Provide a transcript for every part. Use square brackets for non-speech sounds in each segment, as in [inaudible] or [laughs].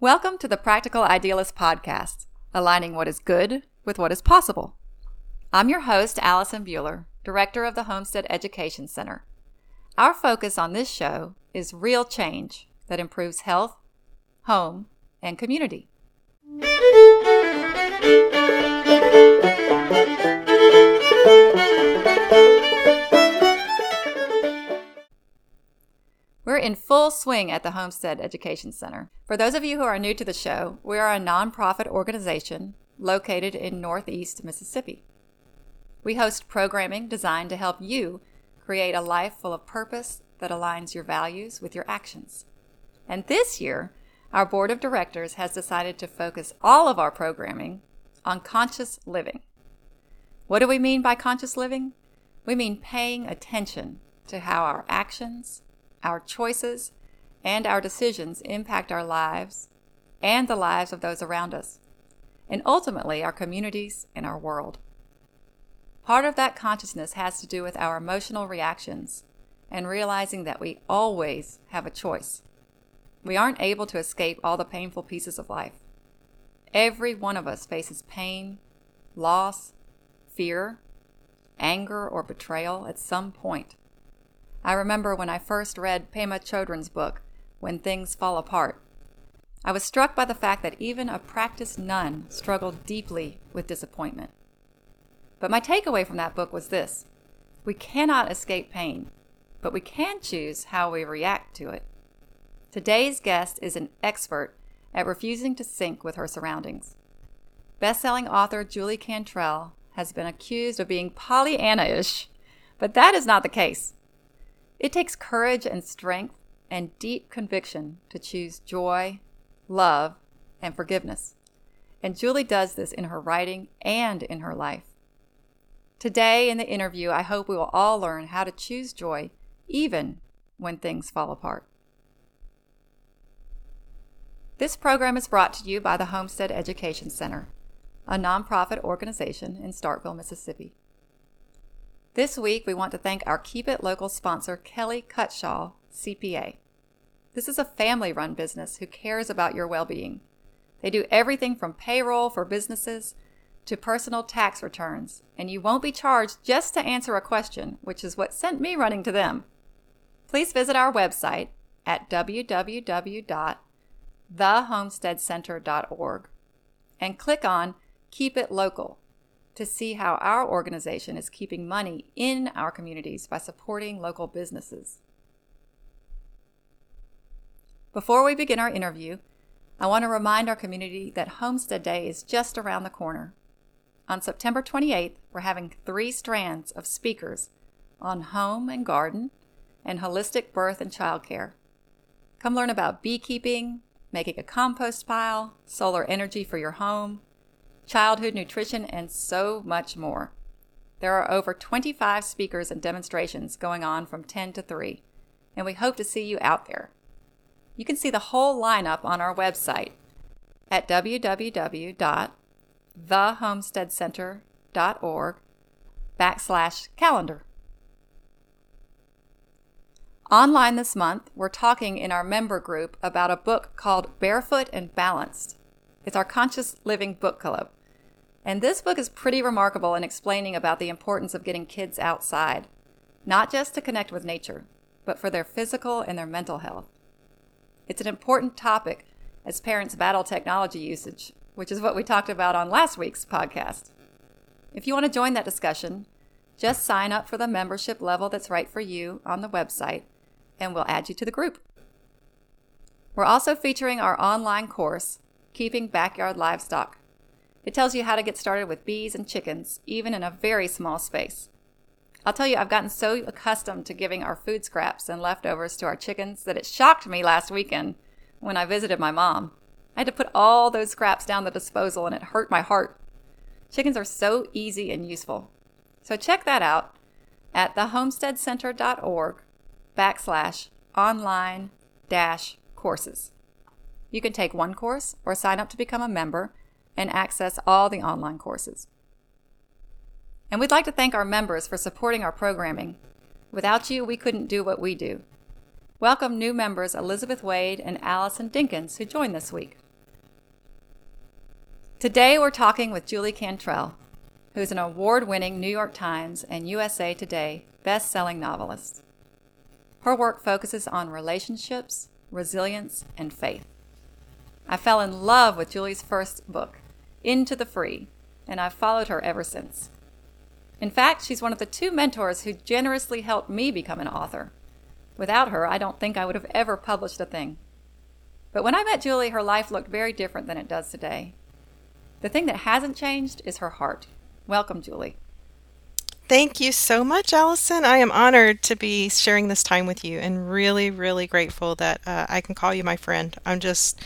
Welcome to the Practical Idealist Podcast, aligning what is good with what is possible. I'm your host, Allison Buehler, Director of the Homestead Education Center. Our focus on this show is real change that improves health, home, and community. We're in full swing at the Homestead Education Center. For those of you who are new to the show, we are a nonprofit organization located in Northeast Mississippi. We host programming designed to help you create a life full of purpose that aligns your values with your actions. And this year, our board of directors has decided to focus all of our programming on conscious living. What do we mean by conscious living? We mean paying attention to how our actions, our choices, and our decisions impact our lives and the lives of those around us, and ultimately our communities and our world. Part of that consciousness has to do with our emotional reactions and realizing that we always have a choice. We aren't able to escape all the painful pieces of life. Every one of us faces pain, loss, fear, anger, or betrayal at some point. I remember when I first read Pema Chodron's book, When Things Fall Apart. I was struck by the fact that even a practiced nun struggled deeply with disappointment. But my takeaway from that book was this we cannot escape pain, but we can choose how we react to it. Today's guest is an expert at refusing to sink with her surroundings. Best-selling author Julie Cantrell has been accused of being Pollyanna-ish, but that is not the case. It takes courage and strength and deep conviction to choose joy, love, and forgiveness. And Julie does this in her writing and in her life. Today, in the interview, I hope we will all learn how to choose joy even when things fall apart. This program is brought to you by the Homestead Education Center, a nonprofit organization in Starkville, Mississippi. This week, we want to thank our Keep It Local sponsor, Kelly Cutshaw, CPA. This is a family run business who cares about your well being. They do everything from payroll for businesses to personal tax returns, and you won't be charged just to answer a question, which is what sent me running to them. Please visit our website at www.thehomesteadcenter.org and click on Keep It Local to see how our organization is keeping money in our communities by supporting local businesses. Before we begin our interview, I want to remind our community that Homestead Day is just around the corner. On September 28th, we're having three strands of speakers on home and garden and holistic birth and childcare. Come learn about beekeeping, making a compost pile, solar energy for your home, childhood nutrition, and so much more. There are over 25 speakers and demonstrations going on from 10 to 3, and we hope to see you out there. You can see the whole lineup on our website at www.thehomesteadcenter.org backslash calendar. Online this month, we're talking in our member group about a book called Barefoot and Balanced. It's our Conscious Living Book Club. And this book is pretty remarkable in explaining about the importance of getting kids outside, not just to connect with nature, but for their physical and their mental health. It's an important topic as parents battle technology usage, which is what we talked about on last week's podcast. If you want to join that discussion, just sign up for the membership level that's right for you on the website, and we'll add you to the group. We're also featuring our online course, Keeping Backyard Livestock it tells you how to get started with bees and chickens, even in a very small space. I'll tell you, I've gotten so accustomed to giving our food scraps and leftovers to our chickens that it shocked me last weekend when I visited my mom. I had to put all those scraps down the disposal and it hurt my heart. Chickens are so easy and useful. So check that out at thehomesteadcenter.org backslash online dash courses. You can take one course or sign up to become a member and access all the online courses. And we'd like to thank our members for supporting our programming. Without you, we couldn't do what we do. Welcome new members Elizabeth Wade and Allison Dinkins, who joined this week. Today we're talking with Julie Cantrell, who's an award winning New York Times and USA Today best selling novelist. Her work focuses on relationships, resilience, and faith. I fell in love with Julie's first book, Into the Free, and I've followed her ever since. In fact, she's one of the two mentors who generously helped me become an author. Without her, I don't think I would have ever published a thing. But when I met Julie, her life looked very different than it does today. The thing that hasn't changed is her heart. Welcome, Julie. Thank you so much, Allison. I am honored to be sharing this time with you and really, really grateful that uh, I can call you my friend. I'm just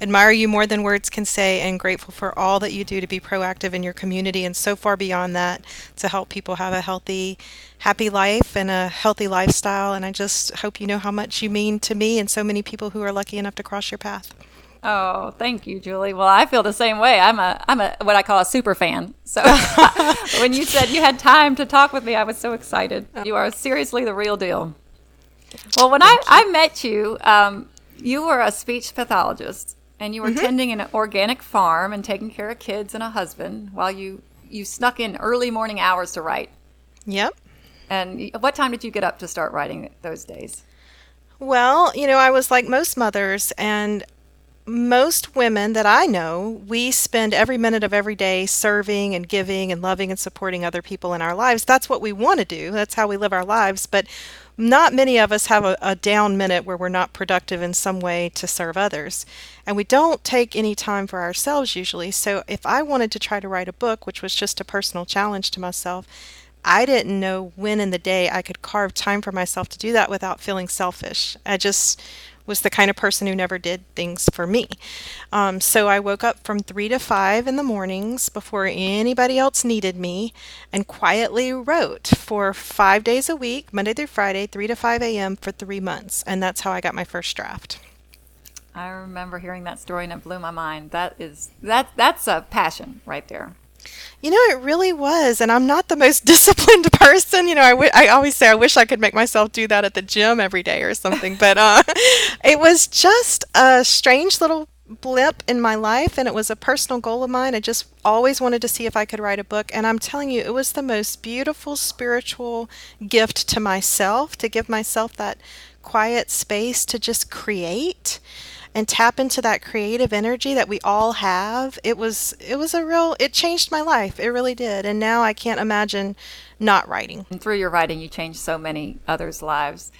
admire you more than words can say and grateful for all that you do to be proactive in your community and so far beyond that to help people have a healthy, happy life and a healthy lifestyle. And I just hope you know how much you mean to me and so many people who are lucky enough to cross your path. Oh, thank you, Julie. Well, I feel the same way. I'm a I'm a what I call a super fan. So [laughs] when you said you had time to talk with me, I was so excited. You are seriously the real deal. Well, when I, I met you, um, you were a speech pathologist and you were mm-hmm. tending an organic farm and taking care of kids and a husband while you you snuck in early morning hours to write. Yep. And what time did you get up to start writing those days? Well, you know, I was like most mothers and most women that I know, we spend every minute of every day serving and giving and loving and supporting other people in our lives. That's what we want to do. That's how we live our lives. But not many of us have a, a, down minute where we're not productive in some way to serve others. And we don't take any time for ourselves usually. So if I wanted to try to write a book, which was just a personal challenge to myself, I didn't know when in the day I could carve time for myself to do that without feeling selfish. I just was the kind of person who never did things for me. Um, so I woke up from three to five in the mornings before anybody else needed me and quietly wrote for five days a week, Monday through Friday, 3 to 5 a.m. for three months. And that's how I got my first draft. I remember hearing that story and it blew my mind. That is that that's a passion right there. You know, it really was. And I'm not the most [laughs] disciplined person. You know, I, w- I always say I wish I could make myself do that at the gym every day or something. but uh, [laughs] it was just a strange little blip in my life and it was a personal goal of mine. I just always wanted to see if I could write a book. And I'm telling you, it was the most beautiful spiritual gift to myself to give myself that quiet space to just create and tap into that creative energy that we all have it was it was a real it changed my life it really did and now i can't imagine not writing and through your writing you changed so many others lives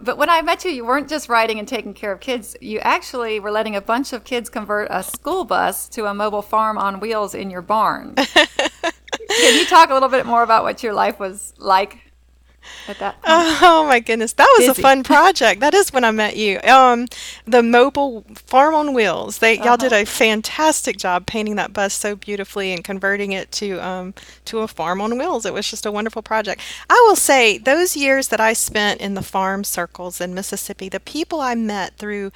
but when I met you, you weren't just writing and taking care of kids. You actually were letting a bunch of kids convert a school bus to a mobile farm on wheels in your barn. [laughs] Can you talk a little bit more about what your life was like at that point? [laughs] Oh my goodness, that was Busy. a fun project. that is when I met you. Um, the mobile farm on wheels. They uh-huh. y'all did uh-huh. a fantastic job painting that bus so beautifully and converting it to um, to a farm on wheels. It was just a wonderful project. I will say those years that I spent in the farm circles in Mississippi, the people I met through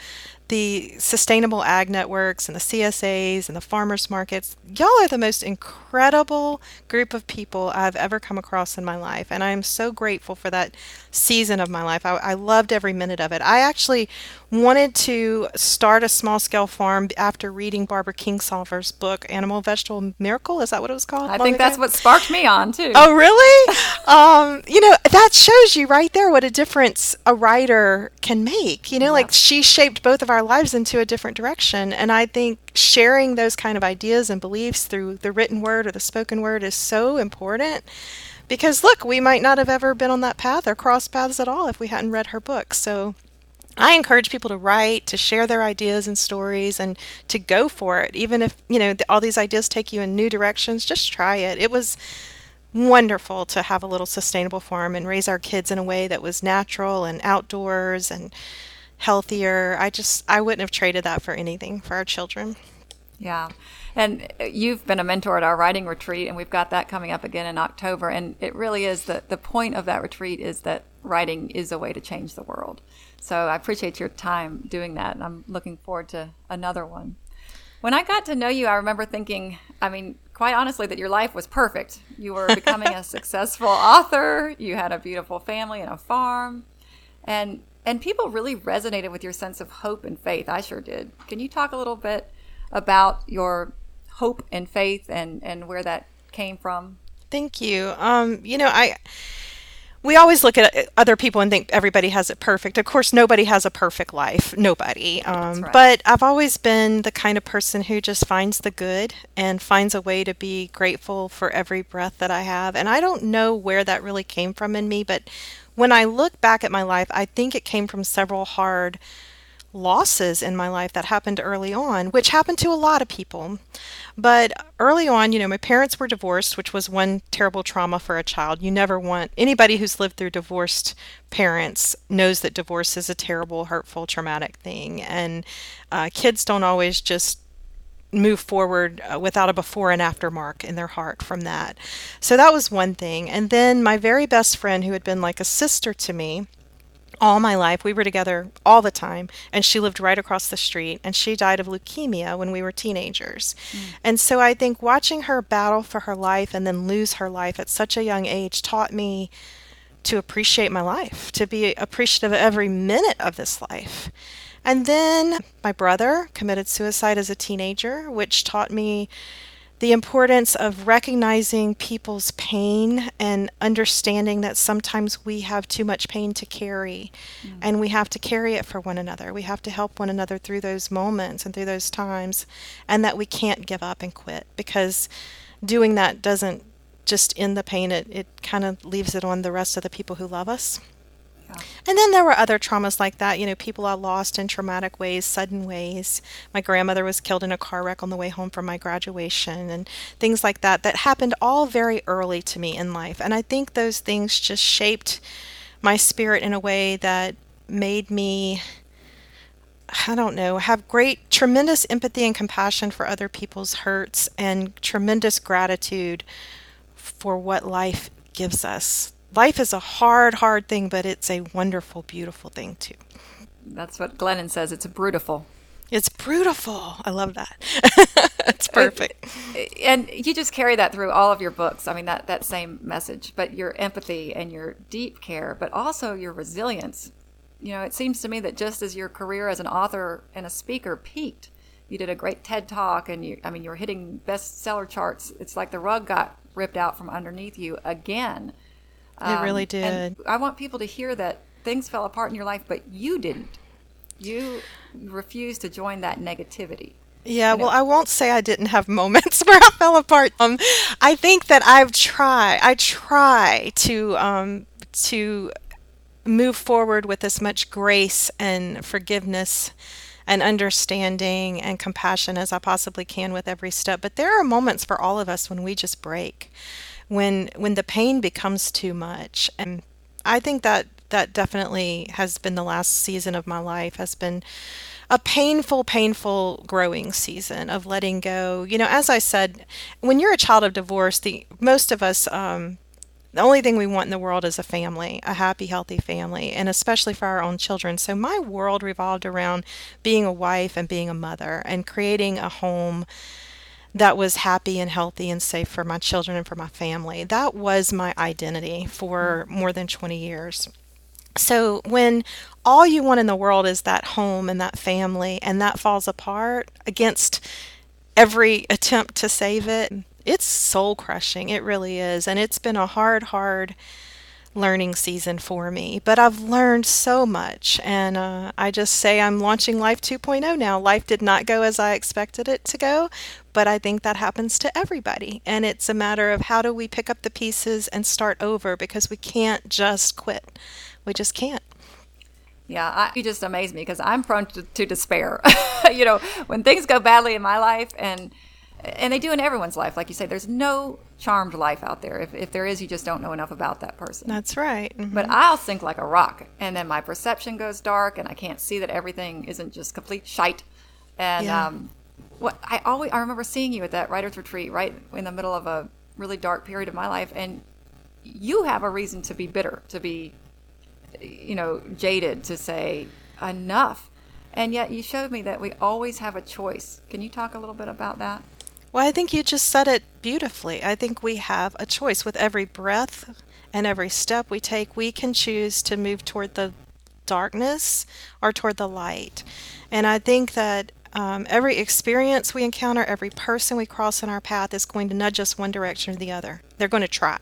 the sustainable ag networks and the CSAs and the farmers markets, y'all are the most incredible group of people I've ever come across in my life. And I am so grateful for that season of my life. I, I loved every minute of it. I actually wanted to start a small scale farm after reading Barbara Kingsolver's book, Animal Vegetable Miracle. Is that what it was called? I think ago? that's what sparked me on, too. Oh, really? [laughs] um, you know, that shows you right there what a difference a writer can make. You know, like she shaped both of our lives into a different direction. And I think sharing those kind of ideas and beliefs through the written word or the spoken word is so important because look, we might not have ever been on that path or crossed paths at all if we hadn't read her book. So I encourage people to write, to share their ideas and stories, and to go for it. Even if you know all these ideas take you in new directions, just try it. It was wonderful to have a little sustainable farm and raise our kids in a way that was natural and outdoors and healthier. I just I wouldn't have traded that for anything for our children. Yeah. And uh, you've been a mentor at our writing retreat, and we've got that coming up again in October. And it really is the, the point of that retreat is that writing is a way to change the world. So I appreciate your time doing that. And I'm looking forward to another one. When I got to know you, I remember thinking, I mean, quite honestly, that your life was perfect. You were becoming a [laughs] successful author, you had a beautiful family and a farm. And and people really resonated with your sense of hope and faith. I sure did. Can you talk a little bit about your hope and faith and, and where that came from. Thank you. Um, you know, I we always look at other people and think everybody has it perfect. Of course, nobody has a perfect life. Nobody. Um, right. But I've always been the kind of person who just finds the good and finds a way to be grateful for every breath that I have. And I don't know where that really came from in me, but when I look back at my life, I think it came from several hard losses in my life that happened early on, which happened to a lot of people. But early on, you know, my parents were divorced, which was one terrible trauma for a child. You never want anybody who's lived through divorced parents knows that divorce is a terrible, hurtful, traumatic thing. And uh, kids don't always just move forward uh, without a before and after mark in their heart from that. So that was one thing. And then my very best friend, who had been like a sister to me, all my life. We were together all the time, and she lived right across the street, and she died of leukemia when we were teenagers. Mm. And so I think watching her battle for her life and then lose her life at such a young age taught me to appreciate my life, to be appreciative of every minute of this life. And then my brother committed suicide as a teenager, which taught me the importance of recognizing people's pain and understanding that sometimes we have too much pain to carry mm. and we have to carry it for one another. We have to help one another through those moments and through those times, and that we can't give up and quit because doing that doesn't just end the pain, it, it kind of leaves it on the rest of the people who love us. And then there were other traumas like that, you know, people I lost in traumatic ways, sudden ways. My grandmother was killed in a car wreck on the way home from my graduation and things like that that happened all very early to me in life. And I think those things just shaped my spirit in a way that made me I don't know, have great, tremendous empathy and compassion for other people's hurts and tremendous gratitude for what life gives us life is a hard, hard thing, but it's a wonderful, beautiful thing too. That's what Glennon says. It's a beautiful. It's beautiful. I love that. [laughs] it's perfect. And you just carry that through all of your books. I mean, that, that same message, but your empathy and your deep care, but also your resilience. You know, it seems to me that just as your career as an author and a speaker peaked, you did a great TED talk and you, I mean, you were hitting bestseller charts. It's like the rug got ripped out from underneath you again. Um, it really did. I want people to hear that things fell apart in your life, but you didn't. You refused to join that negativity. Yeah, you know? well, I won't say I didn't have [laughs] moments where I fell apart. Um, I think that I've tried. I try to um, to move forward with as much grace and forgiveness and understanding and compassion as I possibly can with every step. But there are moments for all of us when we just break when when the pain becomes too much and i think that that definitely has been the last season of my life has been a painful painful growing season of letting go you know as i said when you're a child of divorce the most of us um, the only thing we want in the world is a family, a happy, healthy family, and especially for our own children. So my world revolved around being a wife and being a mother and creating a home that was happy and healthy and safe for my children and for my family. That was my identity for more than 20 years. So when all you want in the world is that home and that family and that falls apart against every attempt to save it, it's soul crushing. It really is. And it's been a hard, hard learning season for me. But I've learned so much, and uh, I just say I'm launching Life 2.0 now. Life did not go as I expected it to go, but I think that happens to everybody. And it's a matter of how do we pick up the pieces and start over because we can't just quit. We just can't. Yeah, I, you just amaze me because I'm prone to, to despair. [laughs] you know, when things go badly in my life and and they do in everyone's life. Like you say, there's no charmed life out there. If, if there is, you just don't know enough about that person. That's right. Mm-hmm. But I'll sink like a rock, and then my perception goes dark, and I can't see that everything isn't just complete shite. And yeah. um, what I always I remember seeing you at that writers retreat, right in the middle of a really dark period of my life, and you have a reason to be bitter, to be, you know, jaded, to say enough. And yet you showed me that we always have a choice. Can you talk a little bit about that? Well, I think you just said it beautifully. I think we have a choice with every breath and every step we take. We can choose to move toward the darkness or toward the light. And I think that Um, every experience we encounter, every person we cross in our path is going to nudge us one direction or the other. They're going to try.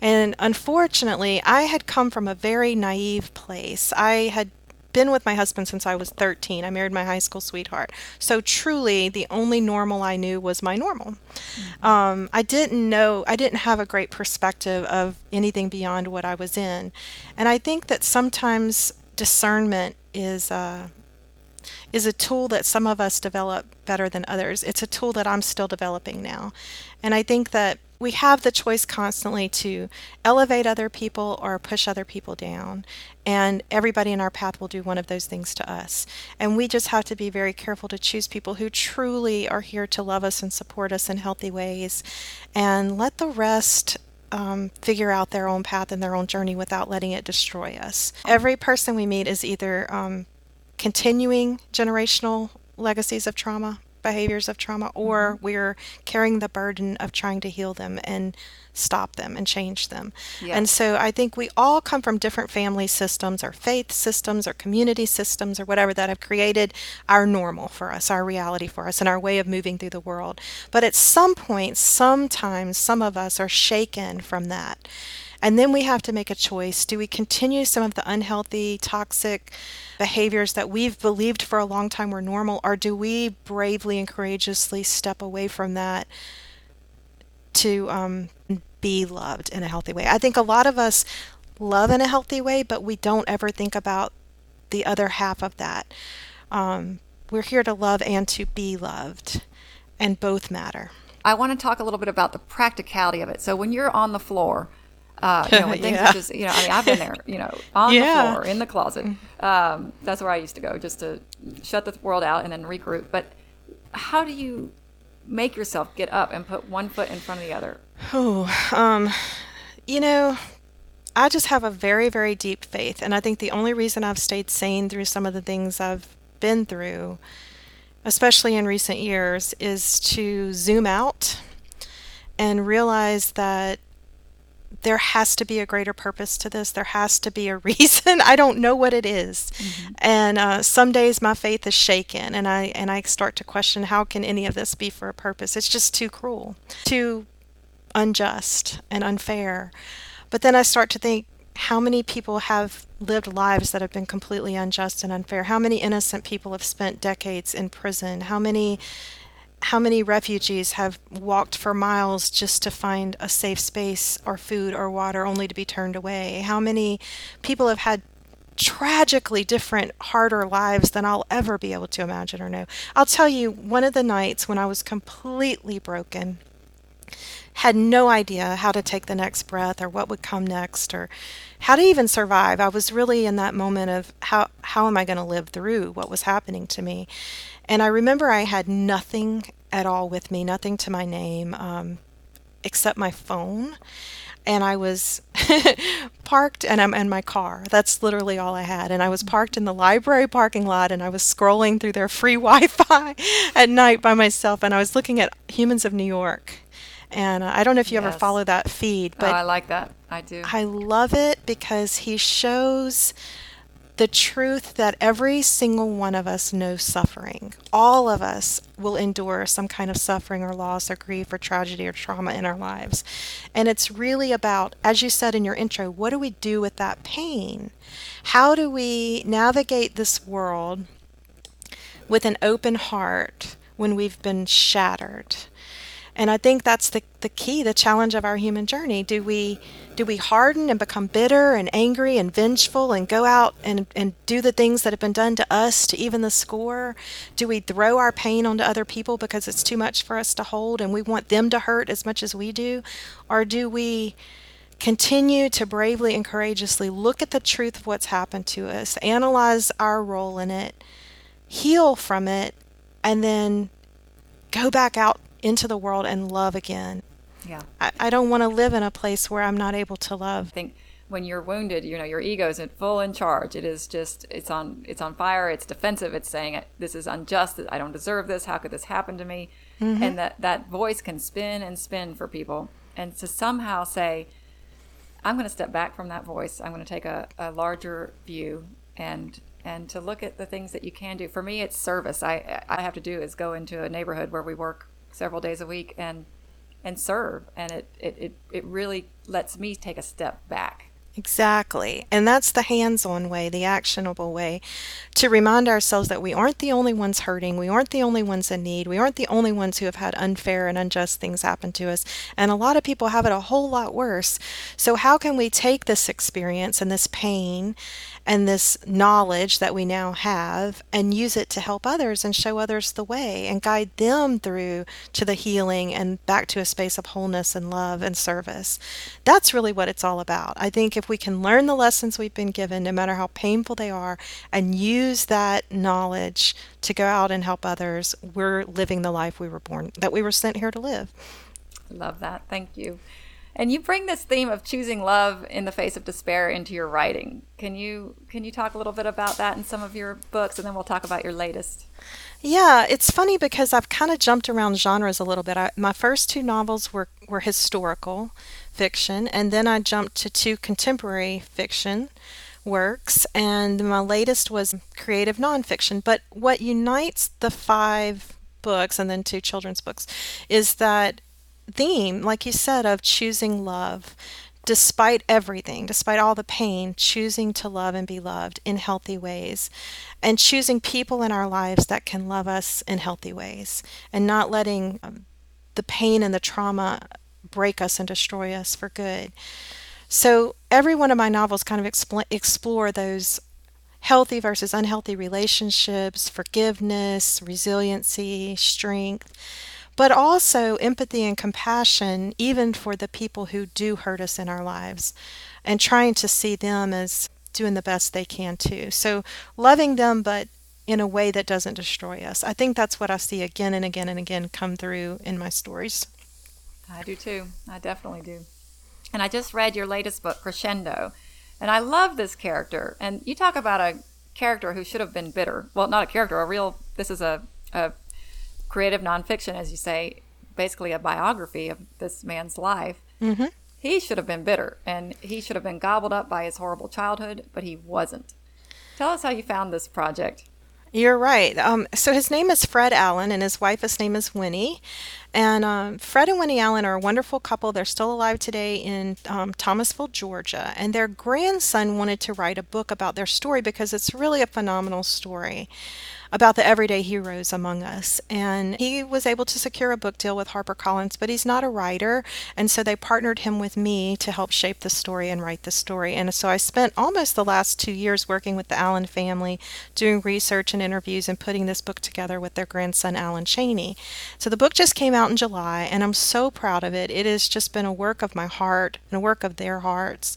And unfortunately, I had come from a very naive place. I had been with my husband since I was 13. I married my high school sweetheart. So truly, the only normal I knew was my normal. Mm-hmm. Um, I didn't know, I didn't have a great perspective of anything beyond what I was in. And I think that sometimes discernment is. Uh, is a tool that some of us develop better than others. It's a tool that I'm still developing now. And I think that we have the choice constantly to elevate other people or push other people down. And everybody in our path will do one of those things to us. And we just have to be very careful to choose people who truly are here to love us and support us in healthy ways and let the rest um, figure out their own path and their own journey without letting it destroy us. Every person we meet is either um, continuing generational legacies of trauma behaviors of trauma, or mm-hmm. we're carrying the burden of trying to heal them and stop them and change them. Yes. And so I think we all come from different family systems or faith systems or community systems or whatever that have created our normal for us, our reality for us, and our way of moving through the world. But at some point, sometimes some of us are shaken from that. And then we have to make a choice. Do we continue some of the unhealthy, toxic behaviors that we've believed for a long time were normal, or do we bravely and courageously step away from that to um, be loved in a healthy way? I think a lot of us love in a healthy way, but we don't ever think about the other half of that. Um, we're here to love and to be loved, and both matter. I want to talk a little bit about the practicality of it. So when you're on the floor, uh, you know, when [laughs] things yeah. just, you know, I mean, I've been there, you know, [laughs] on yeah. the floor, in the closet. Um, that's where I used to go just to shut the world out and then regroup. But how do you make yourself get up and put one foot in front of the other? Oh, um, you know, I just have a very, very deep faith. And I think the only reason I've stayed sane through some of the things I've been through, especially in recent years, is to zoom out and realize that there has to be a greater purpose to this. There has to be a [laughs] reason. I don't know what it is. Mm-hmm. and uh, some days my faith is shaken, and I and I start to question how can any of this be for a purpose? It's just too cruel, too unjust and unfair. But then I start to think, how many people have lived lives that have been completely unjust and unfair? How many innocent people have spent decades in prison? How many how many refugees have walked for miles just to find a safe space or food or water only to be turned away? How many people have had tragically different, harder lives than I'll ever be able to imagine or know? I'll tell you, one of the nights when I was completely broken, had no idea how to take the next breath or what would come next or how to even survive. I was really in that moment of how how am I going to live through what was happening to me? And I remember I had nothing at all with me, nothing to my name, um, except my phone. And I was [laughs] parked and I'm in my car. That's literally all I had. And I was parked in the library parking lot and I was scrolling through their free [laughs] Wi Fi at night by myself. And I was looking at Humans of New York. And uh, I don't know if you yes. ever follow that feed, but oh, I like that. I do. I love it because he shows the truth that every single one of us knows suffering. All of us will endure some kind of suffering or loss or grief or tragedy or trauma in our lives. And it's really about, as you said in your intro, what do we do with that pain? How do we navigate this world with an open heart when we've been shattered? And I think that's the, the key, the challenge of our human journey. Do we do we harden and become bitter and angry and vengeful and go out and, and do the things that have been done to us to even the score? Do we throw our pain onto other people because it's too much for us to hold and we want them to hurt as much as we do? Or do we continue to bravely and courageously look at the truth of what's happened to us, analyze our role in it, heal from it, and then go back out into the world and love again. Yeah. I, I don't want to live in a place where I'm not able to love. I think when you're wounded, you know, your ego is in full in charge. It is just it's on it's on fire, it's defensive, it's saying this is unjust, I don't deserve this, how could this happen to me? Mm-hmm. And that that voice can spin and spin for people. And to somehow say, I'm going to step back from that voice. I'm going to take a, a larger view and and to look at the things that you can do. For me, it's service. I I have to do is go into a neighborhood where we work several days a week and and serve, and it it it, it really lets me take a step back Exactly. And that's the hands on way, the actionable way to remind ourselves that we aren't the only ones hurting. We aren't the only ones in need. We aren't the only ones who have had unfair and unjust things happen to us. And a lot of people have it a whole lot worse. So, how can we take this experience and this pain and this knowledge that we now have and use it to help others and show others the way and guide them through to the healing and back to a space of wholeness and love and service. That's really what it's all about. I think if we can learn the lessons we've been given, no matter how painful they are, and use that knowledge to go out and help others, we're living the life we were born, that we were sent here to live. Love that. Thank you. And you bring this theme of choosing love in the face of despair into your writing. Can you can you talk a little bit about that in some of your books and then we'll talk about your latest? Yeah, it's funny because I've kind of jumped around genres a little bit. I, my first two novels were were historical fiction and then I jumped to two contemporary fiction works and my latest was creative nonfiction. But what unites the five books and then two children's books is that theme, like you said, of choosing love despite everything, despite all the pain, choosing to love and be loved in healthy ways, and choosing people in our lives that can love us in healthy ways, and not letting um, the pain and the trauma break us and destroy us for good. So, every one of my novels kind of expl- explore those healthy versus unhealthy relationships, forgiveness, resiliency, strength but also empathy and compassion, even for the people who do hurt us in our lives, and trying to see them as doing the best they can too. So, loving them, but in a way that doesn't destroy us. I think that's what I see again and again and again come through in my stories. I do too. I definitely do. And I just read your latest book, Crescendo, and I love this character. And you talk about a character who should have been bitter. Well, not a character, a real, this is a, a creative nonfiction, as you say, basically a biography of this man's life. Mm-hmm. He should have been bitter and he should have been gobbled up by his horrible childhood, but he wasn't. Tell us how you found this project. You're right. Um, so his name is Fred Allen, and his wife's name is Winnie. And um, Fred and Winnie Allen are a wonderful couple. They're still alive today in um, Thomasville, Georgia. And their grandson wanted to write a book about their story because it's really a phenomenal story about the everyday heroes among us. And he was able to secure a book deal with HarperCollins, but he's not a writer. And so they partnered him with me to help shape the story and write the story. And so I spent almost the last two years working with the Allen family, doing research and interviews and putting this book together with their grandson, Allen Cheney. So the book just came out in July, and I'm so proud of it. It has just been a work of my heart and a work of their hearts.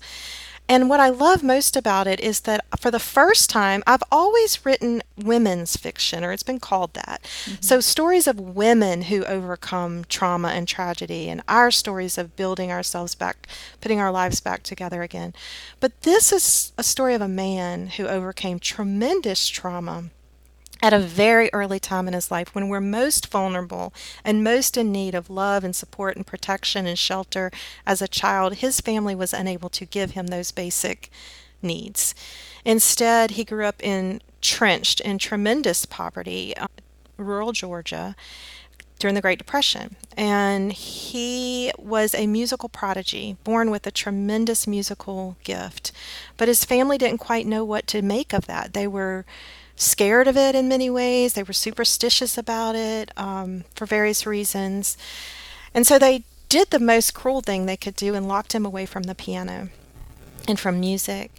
And what I love most about it is that for the first time, I've always written women's fiction, or it's been called that. Mm-hmm. So, stories of women who overcome trauma and tragedy, and our stories of building ourselves back, putting our lives back together again. But this is a story of a man who overcame tremendous trauma at a very early time in his life when we're most vulnerable and most in need of love and support and protection and shelter as a child, his family was unable to give him those basic needs. Instead, he grew up entrenched in tremendous poverty, uh, rural Georgia, during the Great Depression. And he was a musical prodigy, born with a tremendous musical gift. But his family didn't quite know what to make of that. They were scared of it in many ways. They were superstitious about it um, for various reasons. And so they did the most cruel thing they could do and locked him away from the piano and from music.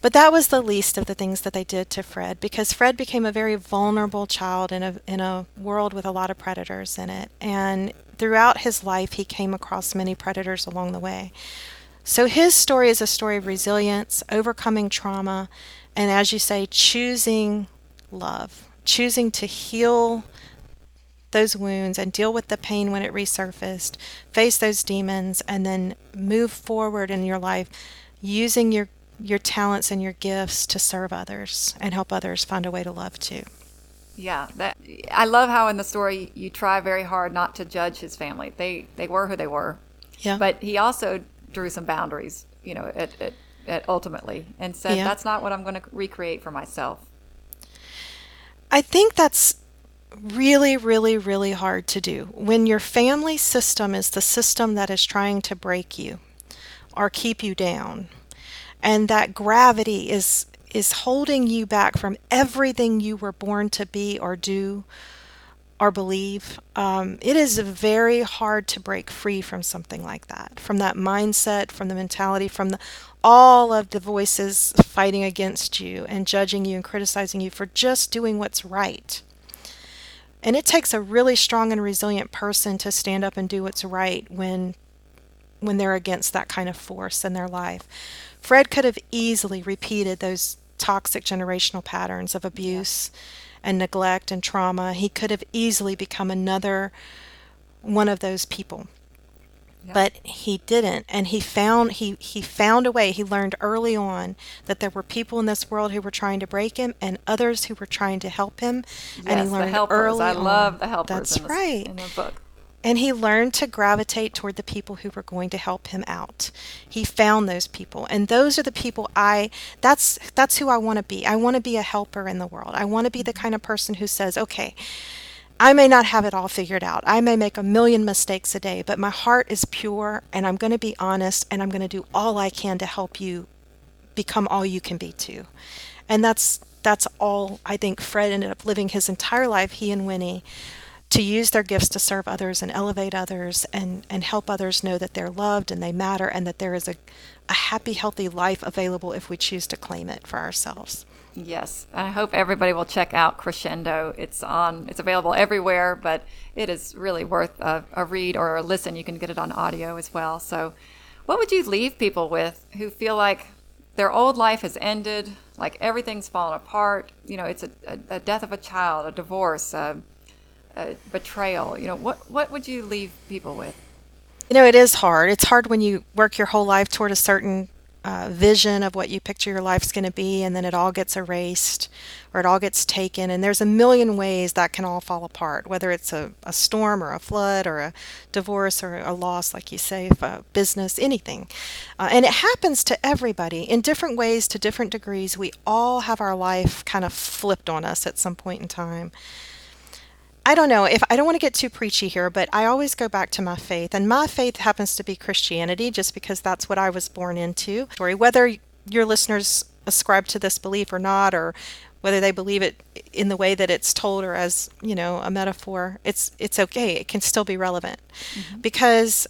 But that was the least of the things that they did to Fred because Fred became a very vulnerable child in a, in a world with a lot of predators in it. And throughout his life, he came across many predators along the way. So his story is a story of resilience, overcoming trauma, and as you say, choosing love, choosing to heal those wounds and deal with the pain when it resurfaced, face those demons, and then move forward in your life using your your talents and your gifts to serve others and help others find a way to love too. Yeah, that I love how in the story you try very hard not to judge his family. They they were who they were. Yeah. But he also drew some boundaries, you know, at, at ultimately and said, Yeah. that's not what I'm going to recreate for myself. I think that's really, really, really hard to do. When your family system is the system that is trying to break you or keep you down, and that gravity is is holding you back from everything you were born to be or do or believe. Um, it is very hard to break free from something like that, from that mindset, from the mentality, from the, all of the voices fighting against you and judging you and criticizing you for just doing what's right. And it takes a really strong and resilient person to stand up and do what's right when when they're against that kind of force in their life. Fred could have easily repeated those toxic generational patterns of abuse and neglect and trauma. He could have easily become another one of those people. But he didn't and he found he he found a way. He learned early on that there were people in this world who were trying to break him and others who were trying to help him. and he learned the helpers. early I on. love the helpers That's in, this, right. in the book. And he learned to gravitate toward the people who were going to help him out. He found those people. And those are the people I that's that's who I want to be. I want to be a helper in the world. I want to be the kind of person who says, "Okay, I may not have it all figured out. I may make a million mistakes a day, but my heart is pure and I'm going to be honest and I'm going to do all I can to help you become all you can be too." And that's that's all I think Fred ended up living his entire life he and Winnie to use their gifts to serve others and elevate others and, and help others know that they're loved and they matter and that there is a, a happy, healthy life available if we choose to claim it for ourselves. Yes, I hope everybody will check out Crescendo. It's on. It's available everywhere, but it is really worth a, a read or a listen. You can get it on audio as well. So, what would you leave people with who feel like their old life has ended, like everything's fallen apart? You know, it's a, a, a death of a child, a divorce, a, a betrayal. You know, what what would you leave people with? You know, it is hard. It's hard when you work your whole life toward a certain uh, vision of what you picture your life's going to be, and then it all gets erased or it all gets taken. And there's a million ways that can all fall apart, whether it's a, a storm or a flood or a divorce or a loss, like you say, a business, anything. Uh, and it happens to everybody in different ways, to different degrees. We all have our life kind of flipped on us at some point in time. I don't know if I don't want to get too preachy here, but I always go back to my faith, and my faith happens to be Christianity, just because that's what I was born into. Story, whether your listeners ascribe to this belief or not, or whether they believe it in the way that it's told or as you know a metaphor, it's it's okay. It can still be relevant mm-hmm. because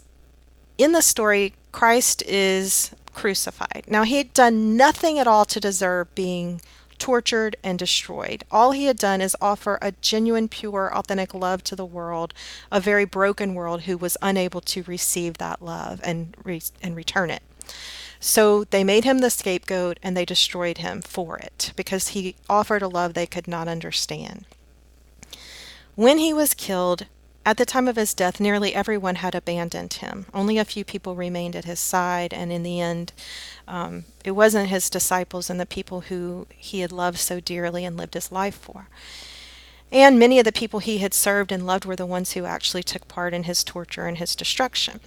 in the story, Christ is crucified. Now, he had done nothing at all to deserve being tortured and destroyed. All he had done is offer a genuine, pure, authentic love to the world, a very broken world who was unable to receive that love and re- and return it. So they made him the scapegoat and they destroyed him for it because he offered a love they could not understand. When he was killed, at the time of his death, nearly everyone had abandoned him. Only a few people remained at his side, and in the end, um, it wasn't his disciples and the people who he had loved so dearly and lived his life for. And many of the people he had served and loved were the ones who actually took part in his torture and his destruction.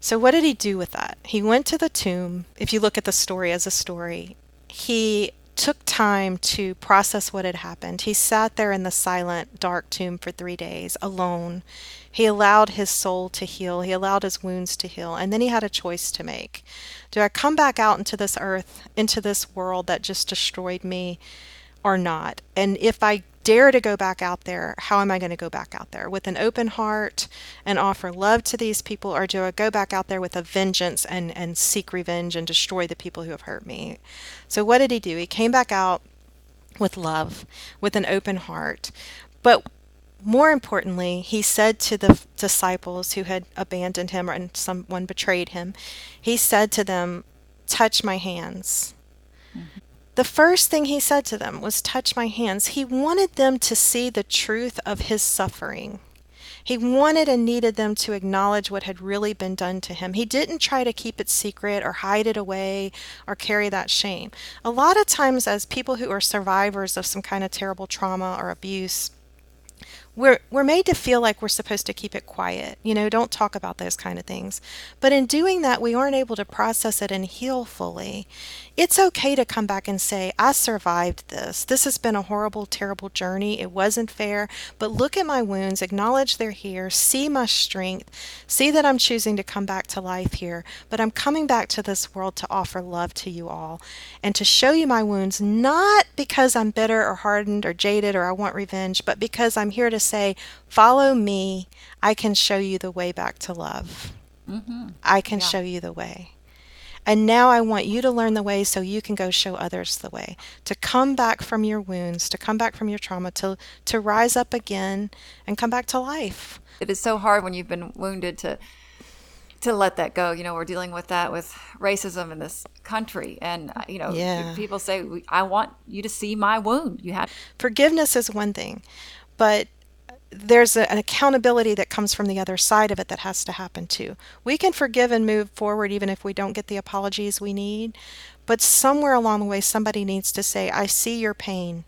So, what did he do with that? He went to the tomb. If you look at the story as a story, he took time to process what had happened. He sat there in the silent, dark tomb for three days alone. He allowed his soul to heal, he allowed his wounds to heal, and then he had a choice to make. Do I come back out into this earth, into this world that just destroyed me, or not? And if I dare to go back out there, how am I going to go back out there? With an open heart and offer love to these people, or do I go back out there with a vengeance and, and seek revenge and destroy the people who have hurt me? So, what did he do? He came back out with love, with an open heart. But more importantly, he said to the disciples who had abandoned him and someone betrayed him, he said to them, Touch my hands. Mm-hmm. The first thing he said to them was, Touch my hands. He wanted them to see the truth of his suffering. He wanted and needed them to acknowledge what had really been done to him. He didn't try to keep it secret or hide it away or carry that shame. A lot of times, as people who are survivors of some kind of terrible trauma or abuse, we're we're made to feel like we're supposed to keep it quiet. You know, don't talk about those kind of things. But in doing that, we aren't able to process it and heal fully. It's okay to come back and say, "I survived this. This has been a horrible, terrible journey. It wasn't fair, but look at my wounds, acknowledge they're here, see my strength, see that I'm choosing to come back to life here, but I'm coming back to this world to offer love to you all and to show you my wounds not because I'm bitter or hardened or jaded or I want revenge, but because I'm here to say, follow me. I can show you the way back to love. Mm-hmm. I can yeah. show you the way. And now I want you to learn the way so you can go show others the way. To come back from your wounds, to come back from your trauma, to, to rise up again and come back to life. It is so hard when you've been wounded to to let that go. You know, we're dealing with that with racism in this country, and uh, you know, yeah. people say, "I want you to see my wound." You have forgiveness is one thing, but there's a, an accountability that comes from the other side of it that has to happen too. We can forgive and move forward even if we don't get the apologies we need, but somewhere along the way, somebody needs to say, I see your pain.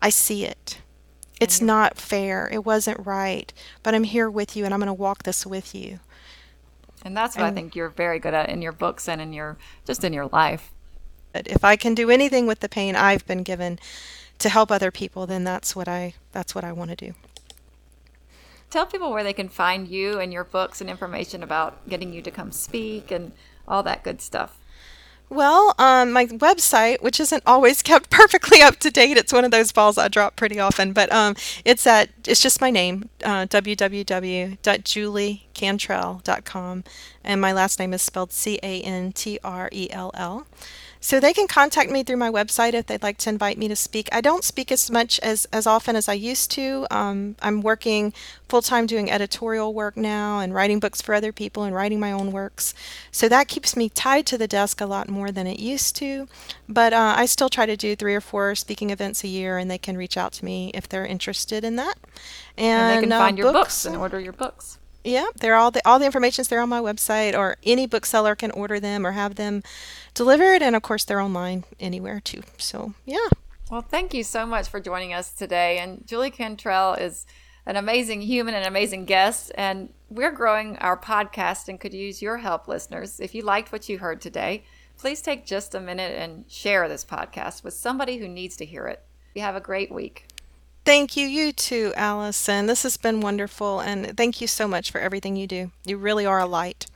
I see it. It's mm-hmm. not fair. It wasn't right, but I'm here with you and I'm going to walk this with you. And that's what and, I think you're very good at in your books and in your just in your life. If I can do anything with the pain I've been given to help other people, then that's what I that's what I want to do. Tell people where they can find you and your books and information about getting you to come speak and all that good stuff. Well, um, my website, which isn't always [laughs] kept perfectly up to date, it's one of those balls I drop pretty often, but um, it's at it's just my name, uh, www.juliecantrell.com, and my last name is spelled C A N T R E L L. So they can contact me through my website if they'd like to invite me to speak. I don't speak as much as, as often as I used to. Um, I'm working full time doing editorial work now and writing books for other people and writing my own works. So that keeps me tied to the desk a lot more than it used to. But uh, I still try to do three or four speaking events a year, and they can reach out to me if they're interested in that. And, and they can uh, find your books, books and order your books. Yeah, they're all the all the information's there on my website, or any bookseller can order them or have them delivered, and of course they're online anywhere too. So yeah. Well, thank you so much for joining us today. And Julie Cantrell is an amazing human and amazing guest, and we're growing our podcast and could use your help, listeners. If you liked what you heard today, please take just a minute and share this podcast with somebody who needs to hear it. You have a great week. Thank you, you too, Allison. This has been wonderful, and thank you so much for everything you do. You really are a light.